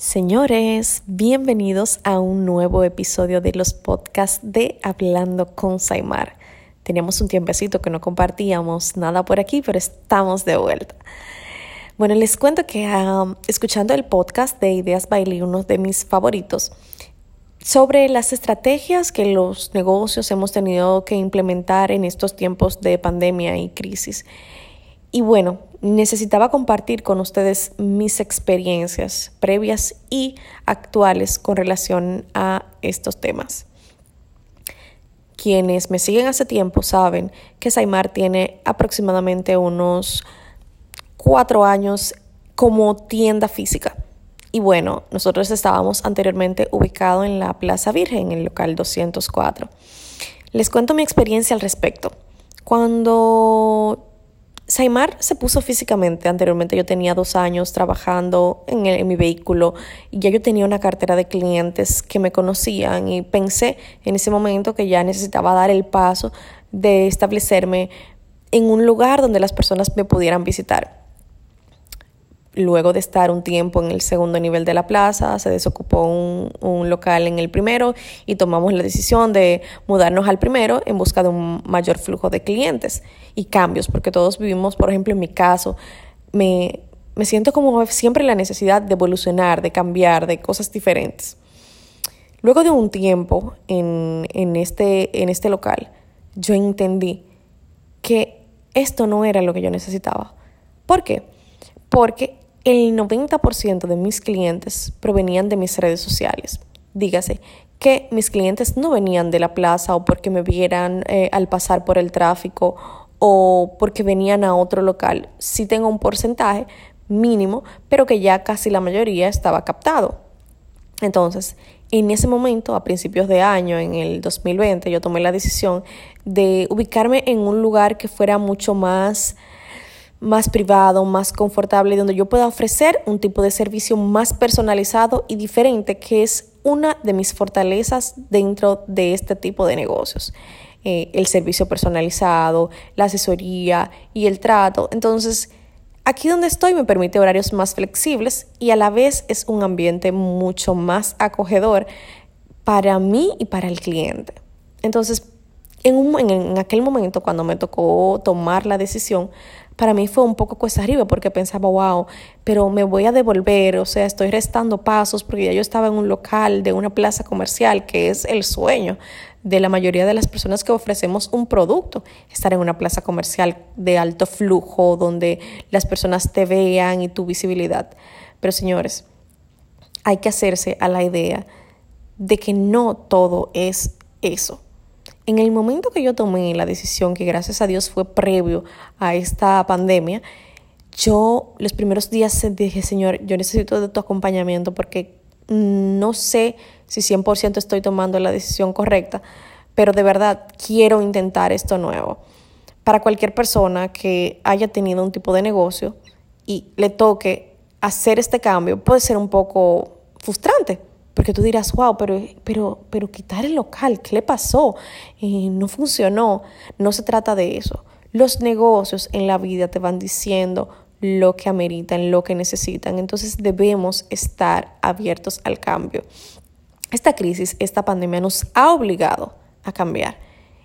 Señores, bienvenidos a un nuevo episodio de los podcasts de Hablando con Saimar. Teníamos un tiempecito que no compartíamos nada por aquí, pero estamos de vuelta. Bueno, les cuento que um, escuchando el podcast de Ideas Bailey, uno de mis favoritos, sobre las estrategias que los negocios hemos tenido que implementar en estos tiempos de pandemia y crisis. Y bueno, necesitaba compartir con ustedes mis experiencias previas y actuales con relación a estos temas. Quienes me siguen hace tiempo saben que Saimar tiene aproximadamente unos cuatro años como tienda física. Y bueno, nosotros estábamos anteriormente ubicados en la Plaza Virgen, en el local 204. Les cuento mi experiencia al respecto. Cuando Saimar se puso físicamente. Anteriormente yo tenía dos años trabajando en, mi vehículo y ya yo tenía una cartera de clientes que me conocían y pensé en ese momento que ya necesitaba dar el paso de establecerme en un lugar donde las personas me pudieran visitar. Luego de estar un tiempo en el segundo nivel de la plaza, se desocupó un, local en el primero y tomamos la decisión de mudarnos al primero en busca de un mayor flujo de clientes y cambios, porque todos vivimos, por ejemplo, en mi caso, me, me siento como siempre la necesidad de evolucionar, de cambiar, de cosas diferentes. Luego de un tiempo en, en, este, en este local, yo entendí que esto no era lo que yo necesitaba. ¿Por qué? Porque el 90% de mis clientes provenían de mis redes sociales. Dígase que mis clientes no venían de la plaza o porque me vieran eh, al pasar por el tráfico o porque venían a otro local. Sí tengo un porcentaje mínimo, pero que ya casi la mayoría estaba captado. Entonces, en ese momento, a principios de año, en el 2020, yo tomé la decisión de ubicarme en un lugar que fuera mucho más más privado, más confortable, donde yo pueda ofrecer un tipo de servicio más personalizado y diferente, que es una de mis fortalezas dentro de este tipo de negocios. Eh, el servicio personalizado, la asesoría y el trato. Entonces, aquí donde estoy me permite horarios más flexibles y a la vez es un ambiente mucho más acogedor para mí y para el cliente. Entonces, en, un, en aquel momento, cuando me tocó tomar la decisión, para mí fue un poco cuesta arriba porque pensaba, wow, pero me voy a devolver, o sea, estoy restando pasos porque ya yo estaba en un local de una plaza comercial que es el sueño de la mayoría de las personas que ofrecemos un producto, estar en una plaza comercial de alto flujo donde las personas te vean y tu visibilidad. Pero señores, hay que hacerse a la idea de que no todo es eso. En el momento que yo tomé la decisión, que gracias a Dios fue previo a esta pandemia, yo los primeros días dije, Señor, yo necesito de tu acompañamiento porque no sé si 100% estoy tomando la decisión correcta, pero de verdad quiero intentar esto nuevo. Para cualquier persona que haya tenido un tipo de negocio y le toque hacer este cambio, puede ser un poco frustrante, porque tú dirás, wow, pero, pero, pero quitar el local, ¿qué le pasó? Eh, no funcionó. No se trata de eso. Los negocios en la vida te van diciendo lo que ameritan, lo que necesitan. Entonces debemos estar abiertos al cambio. Esta crisis, esta pandemia nos ha obligado a cambiar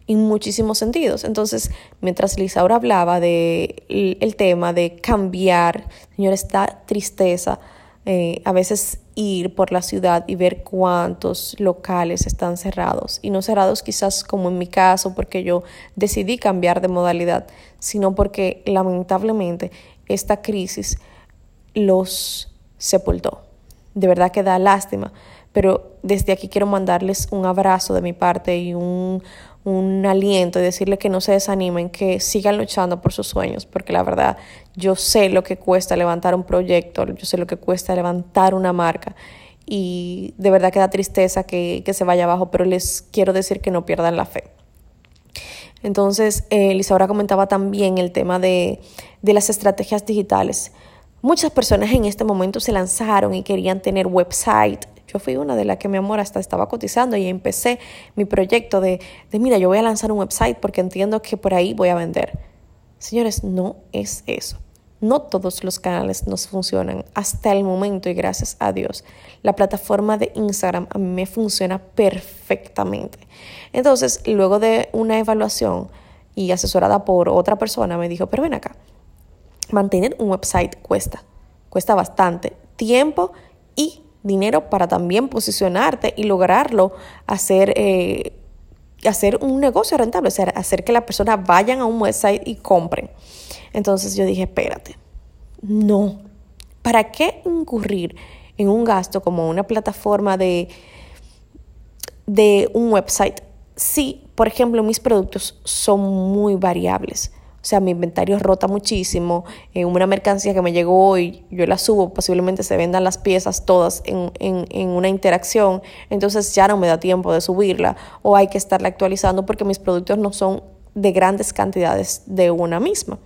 en muchísimos sentidos. Entonces, mientras Lisaura hablaba de tema de cambiar, señor, esta tristeza, eh, a veces ir por la ciudad y ver cuántos locales están cerrados. Y no cerrados quizás como en mi caso porque yo decidí cambiar de modalidad, sino porque lamentablemente esta crisis los sepultó. De verdad que da lástima, pero desde aquí quiero mandarles un abrazo de mi parte y un, un aliento y decirle que no se desanimen, que sigan luchando por sus sueños, porque la verdad yo sé lo que cuesta levantar un proyecto, yo sé lo que cuesta levantar una marca y de verdad que da tristeza que, se vaya abajo, pero les quiero decir que no pierdan la fe. Entonces, eh, ahora comentaba también el tema de, de las estrategias digitales. Muchas personas en este momento se lanzaron y querían tener website, yo fui una de las que mi amor hasta estaba cotizando y empecé mi proyecto de, de, mira, yo voy a lanzar un website porque entiendo que por ahí voy a vender. Señores, no es eso. No todos los canales nos funcionan hasta el momento y gracias a Dios. La plataforma de Instagram a mí me funciona perfectamente. Entonces, luego de una evaluación y asesorada por otra persona, me dijo, pero ven acá, mantener un website cuesta, cuesta bastante tiempo y dinero para también posicionarte y lograrlo hacer... Eh, hacer un negocio rentable, o sea, hacer que las personas vayan a un website y compren. Entonces yo dije, espérate, no, ¿para qué incurrir en un gasto como una plataforma de, de un website si, por ejemplo, mis productos son muy variables? O sea, mi inventario rota muchísimo. En una mercancía que me llegó hoy, yo la subo, posiblemente se vendan las piezas todas en, en, en, una interacción. Entonces ya no me da tiempo de subirla o hay que estarla actualizando porque mis productos no son de grandes cantidades de una misma.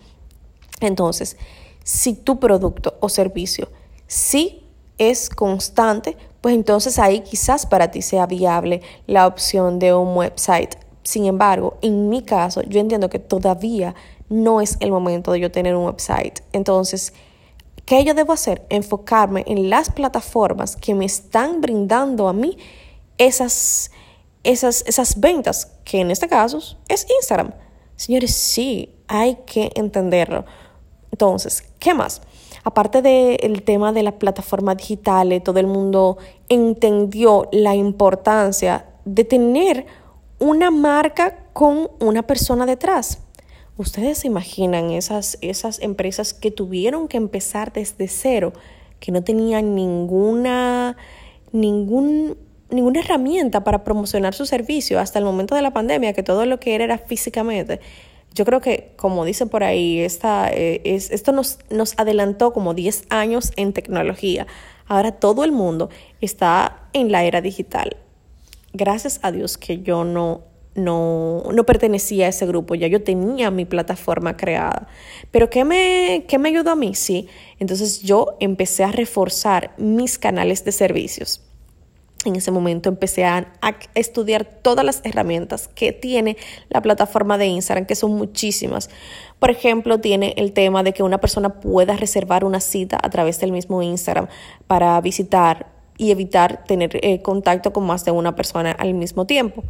Entonces, si tu producto o servicio sí es constante, pues entonces ahí quizás para ti sea viable la opción de un website. Sin embargo, en mi caso, yo entiendo que todavía no es el momento de yo tener un website. Entonces, ¿qué yo debo hacer? Enfocarme en las plataformas que me están brindando a mí esas, esas, esas ventas, que en este caso es Instagram. Señores, sí, hay que entenderlo. Entonces, ¿qué más? Aparte del tema de las plataformas digitales, todo el mundo entendió la importancia de tener una marca con una persona detrás. Ustedes se imaginan esas, esas empresas que tuvieron que empezar desde cero, que no tenían ninguna, ningún, ninguna herramienta para promocionar su servicio hasta el momento de la pandemia, que todo lo que era era físicamente. Yo creo que, como dice por ahí, esta, eh, es, esto nos, nos adelantó como 10 años en tecnología. Ahora todo el mundo está en la era digital. Gracias a Dios que yo no no, no pertenecía a ese grupo, ya yo tenía mi plataforma creada. Pero ¿qué me, ¿qué me ayudó a mí? Sí, entonces yo empecé a reforzar mis canales de servicios. En ese momento empecé a, estudiar todas las herramientas que tiene la plataforma de Instagram, que son muchísimas. Por ejemplo, tiene el tema de que una persona pueda reservar una cita a través del mismo Instagram para visitar y evitar tener eh, contacto con más de una persona al mismo tiempo.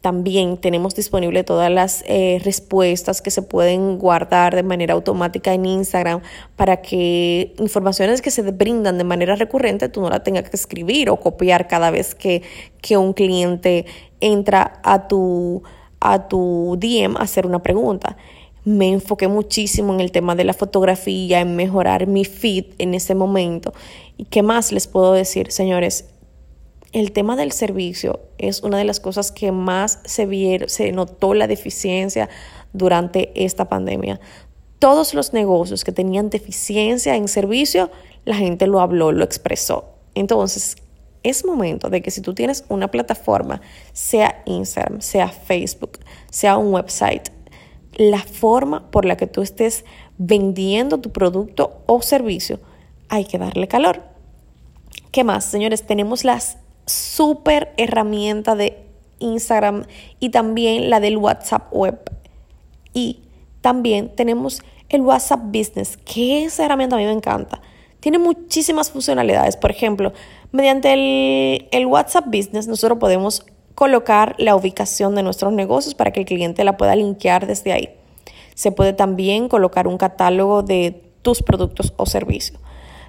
También tenemos disponible todas las eh, respuestas que se pueden guardar de manera automática en Instagram para que informaciones que se brindan de manera recurrente tú no la tengas que escribir o copiar cada vez que, que un cliente entra a tu, a tu DM a hacer una pregunta. Me enfoqué muchísimo en el tema de la fotografía, en mejorar mi feed en ese momento. ¿Y qué más les puedo decir, señores? El tema del servicio es una de las cosas que más se, se notó la deficiencia durante esta pandemia. Todos los negocios que tenían deficiencia en servicio, la gente lo habló, lo expresó. Entonces, es momento de que si tú tienes una plataforma, sea Instagram, sea Facebook, sea un website, la forma por la que tú estés vendiendo tu producto o servicio, hay que darle calor. ¿Qué más, señores? Tenemos las súper herramienta de Instagram y también la del WhatsApp web. Y también tenemos el WhatsApp Business, que esa herramienta a mí me encanta. Tiene muchísimas funcionalidades. Por ejemplo, mediante el, el WhatsApp Business nosotros podemos colocar la ubicación de nuestros negocios para que el cliente la pueda linkear desde ahí. Se puede también colocar un catálogo de tus productos o servicios.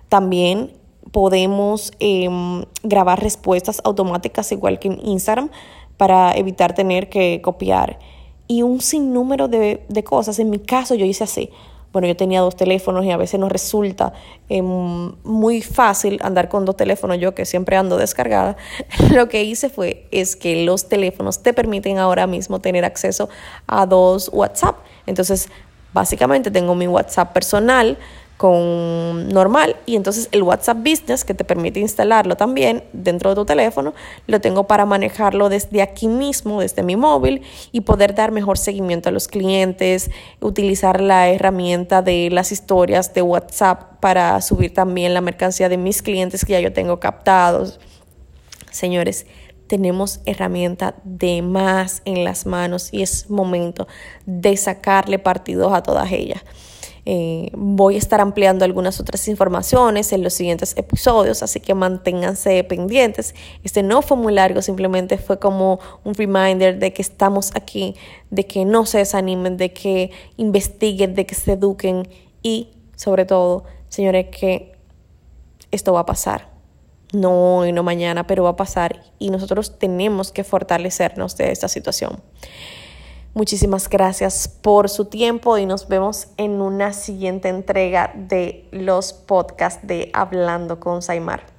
También podemos em, grabar respuestas automáticas igual que en Instagram para evitar tener que copiar. Y un sinnúmero de, de cosas. En mi caso yo hice así. Bueno, yo tenía dos teléfonos y a veces nos resulta em, muy fácil andar con dos teléfonos, yo que siempre ando descargada. Lo que hice fue es que los teléfonos te permiten ahora mismo tener acceso a dos WhatsApp. Entonces, básicamente tengo mi WhatsApp personal, con normal y entonces el WhatsApp Business que te permite instalarlo también dentro de tu teléfono, lo tengo para manejarlo desde aquí mismo, desde mi móvil y poder dar mejor seguimiento a los clientes, utilizar la herramienta de las historias de WhatsApp para subir también la mercancía de mis clientes que ya yo tengo captados. Señores, tenemos herramienta de más en las manos y es momento de sacarle partidos a todas ellas. Eh, voy a estar ampliando algunas otras informaciones en los siguientes episodios, así que manténganse pendientes. Este no fue muy largo, simplemente fue como un reminder de que estamos aquí, de que no se desanimen, de que investiguen, de que se eduquen y sobre todo, señores, que esto va a pasar. No hoy, no mañana, pero va a pasar y nosotros tenemos que fortalecernos de esta situación. Muchísimas gracias por su tiempo y nos vemos en una siguiente entrega de los podcasts de Hablando con Saimar.